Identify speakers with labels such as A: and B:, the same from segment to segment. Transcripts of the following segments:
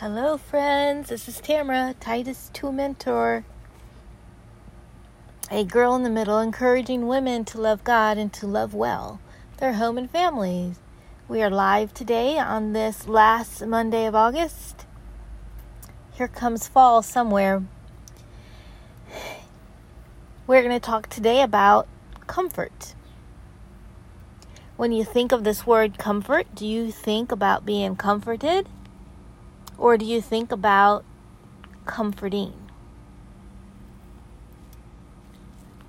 A: Hello, friends. This is Tamara, Titus 2 mentor. A girl in the middle encouraging women to love God and to love well their home and families. We are live today on this last Monday of August. Here comes fall somewhere. We're going to talk today about comfort. When you think of this word comfort, do you think about being comforted? Or do you think about comforting?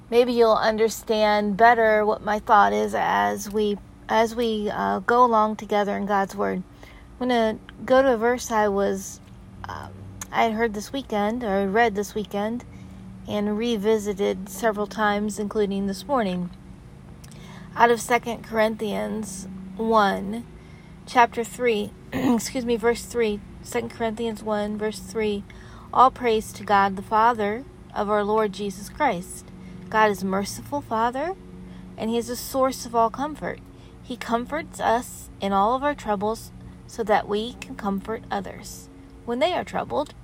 A: Maybe you'll understand better what my thought is as we as we uh, go along together in God's Word. I'm to go to a verse I was um, I had heard this weekend or read this weekend and revisited several times, including this morning. Out of Second Corinthians 1, chapter 3, excuse me, verse 3 2 Corinthians 1, verse 3 All praise to God the Father of our Lord Jesus Christ. God is merciful Father, and He is the source of all comfort. He comforts us in all of our troubles so that we can comfort others. When they are troubled,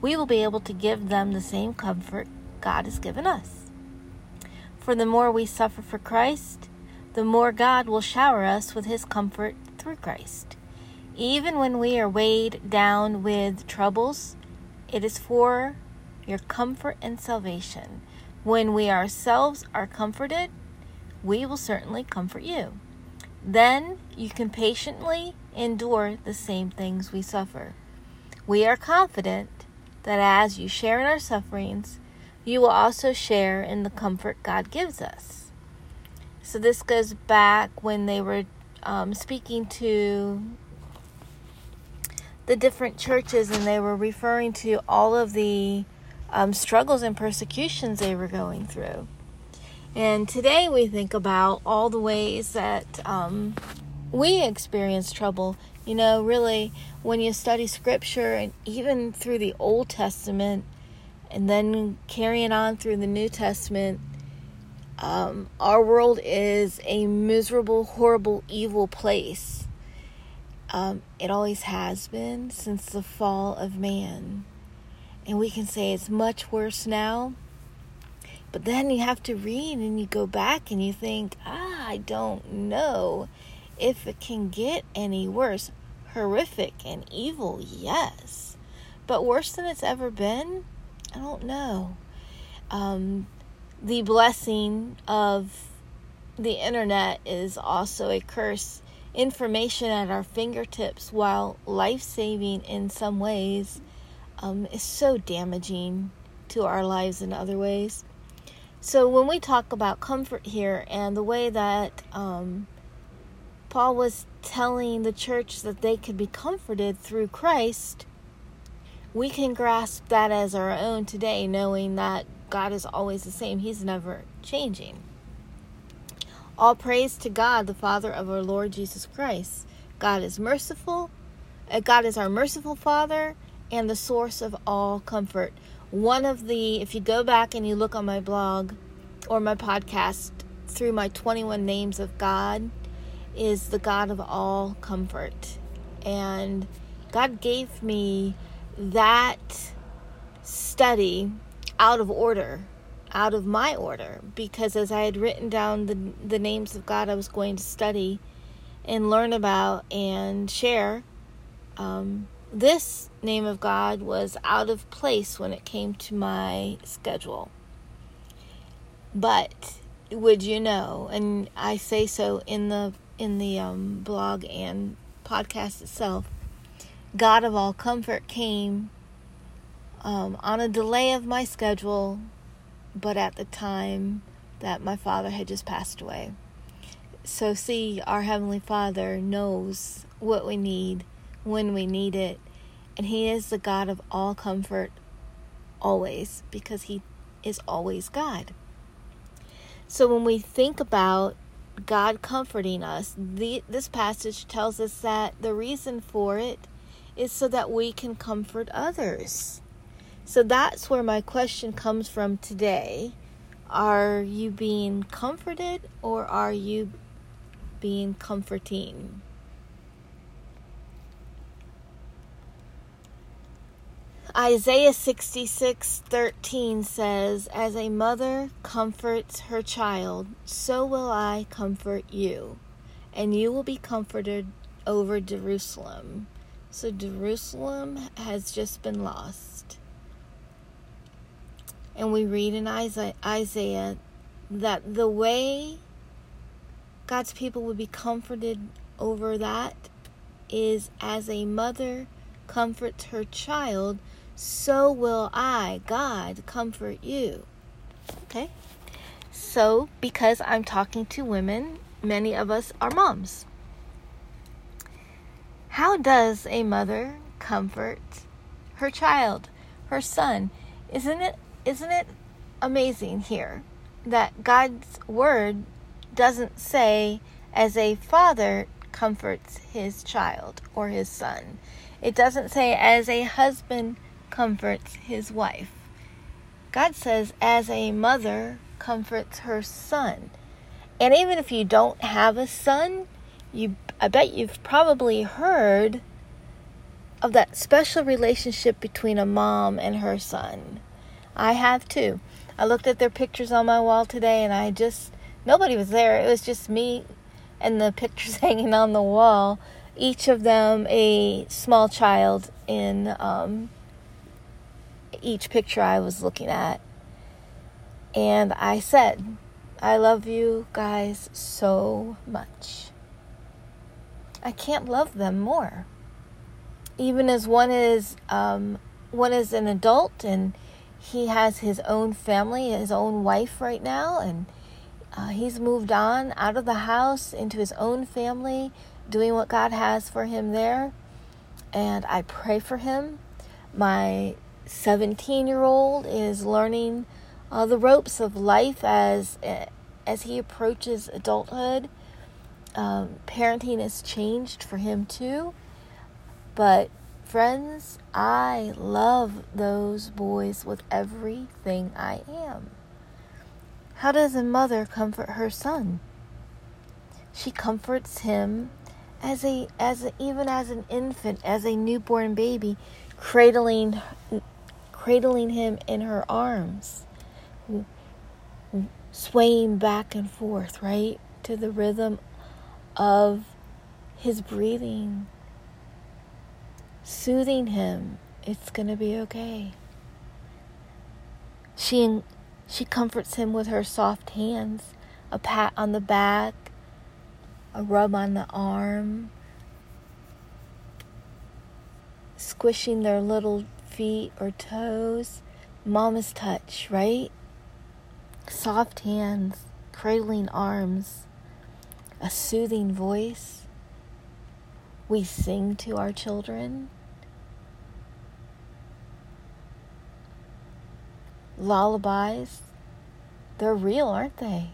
A: we will be able to give them the same comfort God has given us. For the more we suffer for Christ, the more God will shower us with His comfort through Christ. Even when we are weighed down with troubles, it is for your comfort and salvation. When we ourselves are comforted, we will certainly comfort you. Then you can patiently endure the same things we suffer. We are confident that as you share in our sufferings, you will also share in the comfort God gives us. So, this goes back when they were um, speaking to the different churches and they were referring to all of the um, struggles and persecutions they were going through. And today we think about all the ways that um, we experience trouble. You know, really, when you study scripture and even through the Old Testament and then carrying on through the New Testament, um, our world is a miserable, horrible, evil place. Um, it always has been since the fall of man. And we can say it's much worse now. But then you have to read and you go back and you think, ah, I don't know if it can get any worse. Horrific and evil, yes. But worse than it's ever been? I don't know. Um, the blessing of the internet is also a curse information at our fingertips, while life saving in some ways, um, is so damaging to our lives in other ways. So, when we talk about comfort here and the way that um, Paul was telling the church that they could be comforted through Christ, we can grasp that as our own today, knowing that God is always the same, He's never changing. All praise to God, the Father of our Lord Jesus Christ. God is merciful. Uh, God is our merciful Father and the source of all comfort. One of the, if you go back and you look on my blog or my podcast through my 21 names of God, is the God of all comfort. And God gave me that study out of order out of my order because as I had written down the the names of God I was going to study and learn about and share, um, this name of God was out of place when it came to my schedule. But would you know? And I say so in the in the um, blog and podcast itself. God of all comfort came um, on a delay of my schedule but at the time that my father had just passed away. So, see, our Heavenly Father knows what we need when we need it, and He is the God of all comfort always because He is always God. So, when we think about God comforting us, the, this passage tells us that the reason for it is so that we can comfort others. So that's where my question comes from today. Are you being comforted or are you being comforting? Isaiah 66 13 says, As a mother comforts her child, so will I comfort you, and you will be comforted over Jerusalem. So Jerusalem has just been lost. And we read in Isaiah that the way God's people would be comforted over that is as a mother comforts her child so will I, God, comfort you. Okay? So, because I'm talking to women, many of us are moms. How does a mother comfort her child, her son? Isn't it isn't it amazing here that God's word doesn't say as a father comforts his child or his son. It doesn't say as a husband comforts his wife. God says, as a mother comforts her son. And even if you don't have a son, you I bet you've probably heard of that special relationship between a mom and her son. I have too. I looked at their pictures on my wall today and I just nobody was there. It was just me and the pictures hanging on the wall. Each of them a small child in um, each picture I was looking at. And I said, I love you guys so much. I can't love them more. Even as one is um, one is an adult and he has his own family, his own wife right now, and uh, he's moved on out of the house into his own family, doing what God has for him there. And I pray for him. My 17 year old is learning uh, the ropes of life as as he approaches adulthood. Um, parenting has changed for him too. But friends, I love those boys with everything I am. How does a mother comfort her son? She comforts him as a as a, even as an infant, as a newborn baby, cradling cradling him in her arms, swaying back and forth, right, to the rhythm of his breathing, soothing him. It's going to be okay. She she comforts him with her soft hands, a pat on the back, a rub on the arm, squishing their little feet or toes. Mama's touch, right? Soft hands, cradling arms, a soothing voice. We sing to our children. Lullabies, they're real, aren't they?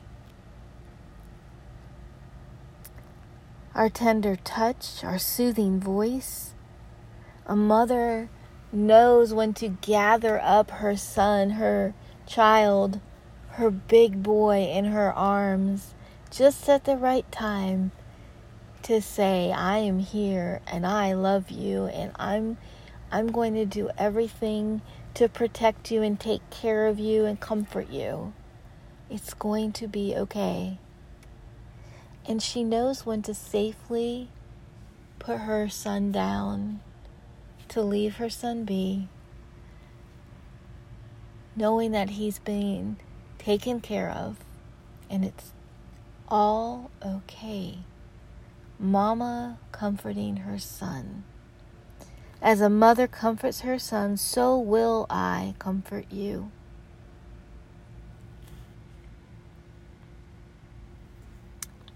A: Our tender touch, our soothing voice, a mother knows when to gather up her son, her child, her big boy in her arms just at the right time to say I am here and I love you and I'm I'm going to do everything to protect you and take care of you and comfort you. It's going to be okay. And she knows when to safely put her son down to leave her son be, knowing that he's being taken care of and it's all okay. Mama comforting her son. As a mother comforts her son, so will I comfort you.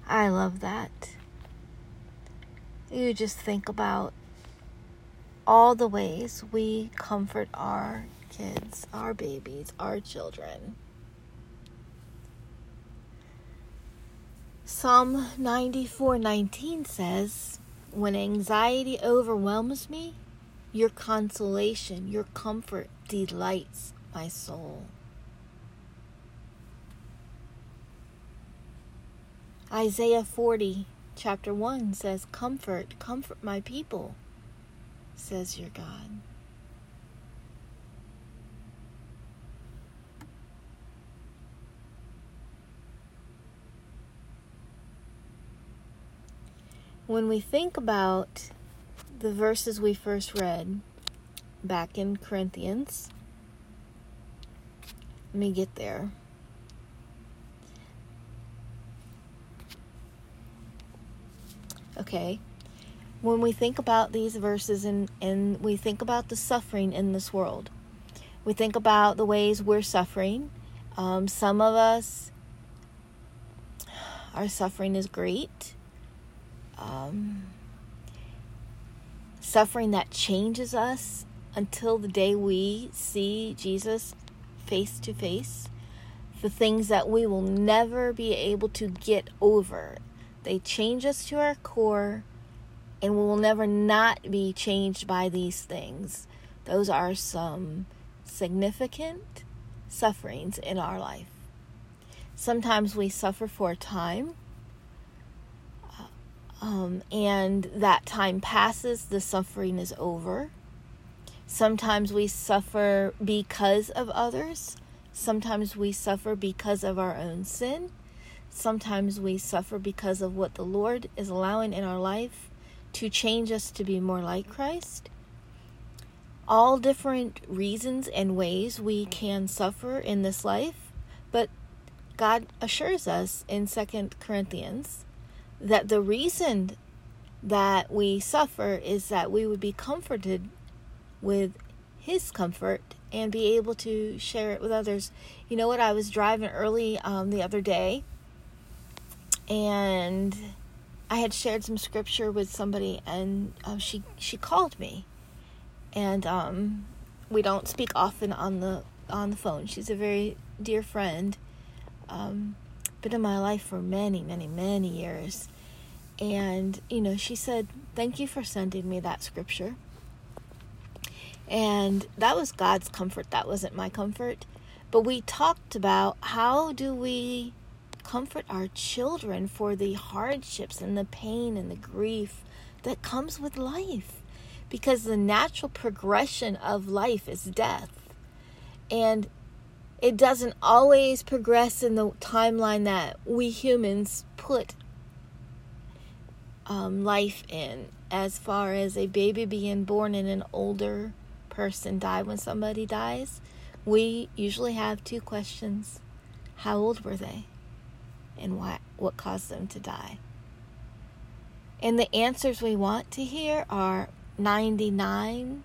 A: I love that. You just think about all the ways we comfort our kids, our babies, our children. Psalm 94:19 says, "When anxiety overwhelms me, your consolation, your comfort delights my soul. Isaiah 40, chapter 1 says, Comfort, comfort my people, says your God. When we think about the verses we first read back in Corinthians, let me get there. Okay. When we think about these verses and, and we think about the suffering in this world, we think about the ways we're suffering. Um, some of us, our suffering is great. Um, suffering that changes us until the day we see Jesus face to face. The things that we will never be able to get over they change us to our core, and we will never not be changed by these things. Those are some significant sufferings in our life. Sometimes we suffer for a time, um, and that time passes, the suffering is over. Sometimes we suffer because of others. Sometimes we suffer because of our own sin. Sometimes we suffer because of what the Lord is allowing in our life to change us to be more like Christ. All different reasons and ways we can suffer in this life, but God assures us in Second Corinthians that the reason that we suffer is that we would be comforted with his comfort and be able to share it with others. You know what? I was driving early um, the other day and I had shared some scripture with somebody, and uh, she she called me, and um, we don't speak often on the on the phone. She's a very dear friend, um, been in my life for many, many, many years, and you know she said, "Thank you for sending me that scripture." And that was God's comfort. That wasn't my comfort. But we talked about how do we comfort our children for the hardships and the pain and the grief that comes with life. Because the natural progression of life is death. And it doesn't always progress in the timeline that we humans put um, life in, as far as a baby being born and an older person die when somebody dies. We usually have two questions How old were they? and what, what caused them to die. And the answers we want to hear are 99,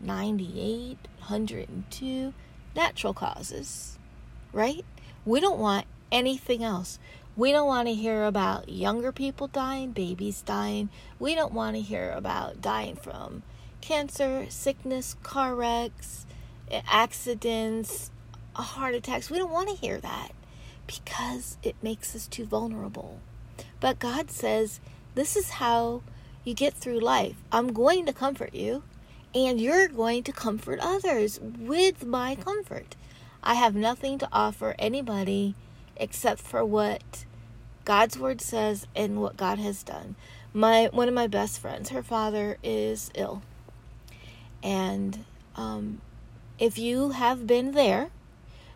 A: 98, 102 natural causes, right? We don't want anything else. We don't want to hear about younger people dying, babies dying. We don't want to hear about dying from cancer, sickness, car wrecks, accidents, heart attacks. We don't want to hear that because it makes us too vulnerable. But God says, This is how you get through life. I'm going to comfort you, and you're going to comfort others with my comfort. I have nothing to offer anybody except for what God's word says and what God has done. My one of my best friends, her father is ill, and um, if you have been there,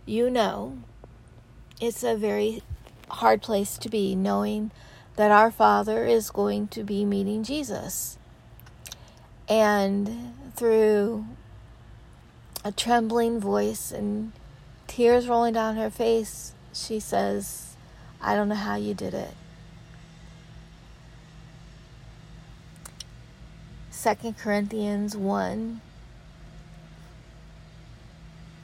A: you know it's a very hard place to be knowing that our Father is going to be meeting Jesus. And through a trembling voice and tears rolling down her face, she says, I don't know how you did it. 2 Corinthians 1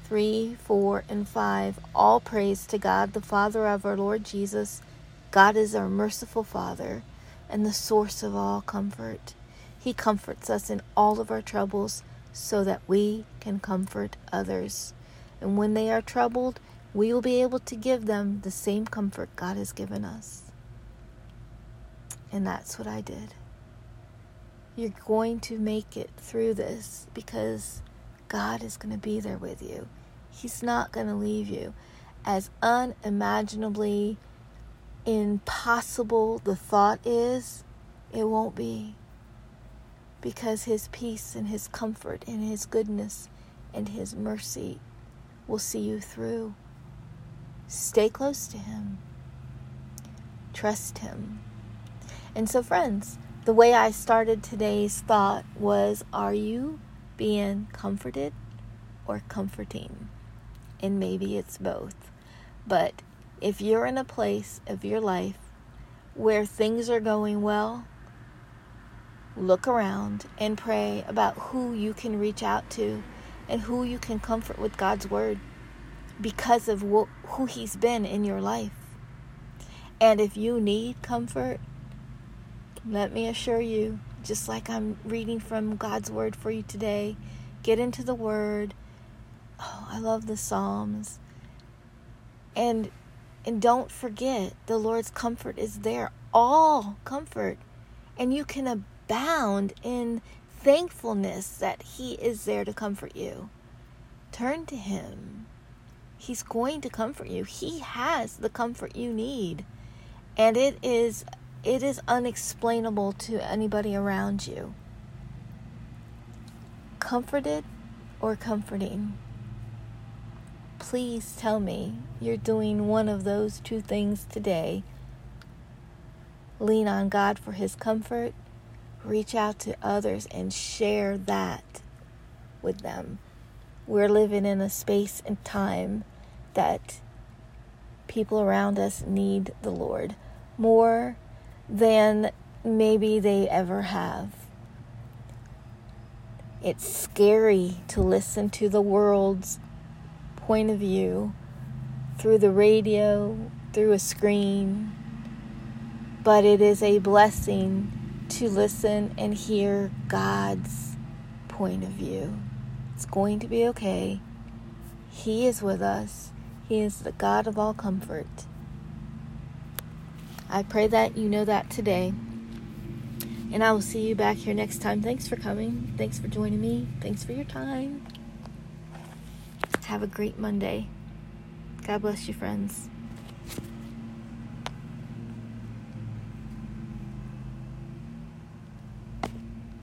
A: 3, 4, and 5. All praise to God, the Father of our Lord Jesus. God is our merciful Father and the source of all comfort. He comforts us in all of our troubles so that we can comfort others. And when they are troubled, we will be able to give them the same comfort God has given us. And that's what I did. You're going to make it through this because God is going to be there with you. He's not going to leave you. As unimaginably impossible the thought is, it won't be. Because His peace and His comfort and His goodness and His mercy will see you through. Stay close to Him, trust Him. And so, friends, the way I started today's thought was Are you being comforted or comforting? And maybe it's both. But if you're in a place of your life where things are going well, look around and pray about who you can reach out to and who you can comfort with God's word because of wh- who He's been in your life. And if you need comfort, let me assure you, just like I'm reading from God's Word for you today, get into the Word. Oh, I love the Psalms. And and don't forget the Lord's comfort is there. All comfort. And you can abound in thankfulness that He is there to comfort you. Turn to Him. He's going to comfort you. He has the comfort you need. And it is it is unexplainable to anybody around you. Comforted or comforting? Please tell me you're doing one of those two things today. Lean on God for His comfort, reach out to others and share that with them. We're living in a space and time that people around us need the Lord more than maybe they ever have. It's scary to listen to the world's point of view through the radio, through a screen, but it is a blessing to listen and hear God's point of view. It's going to be okay. He is with us, He is the God of all comfort. I pray that you know that today. And I will see you back here next time. Thanks for coming. Thanks for joining me. Thanks for your time. Have a great Monday. God bless you, friends.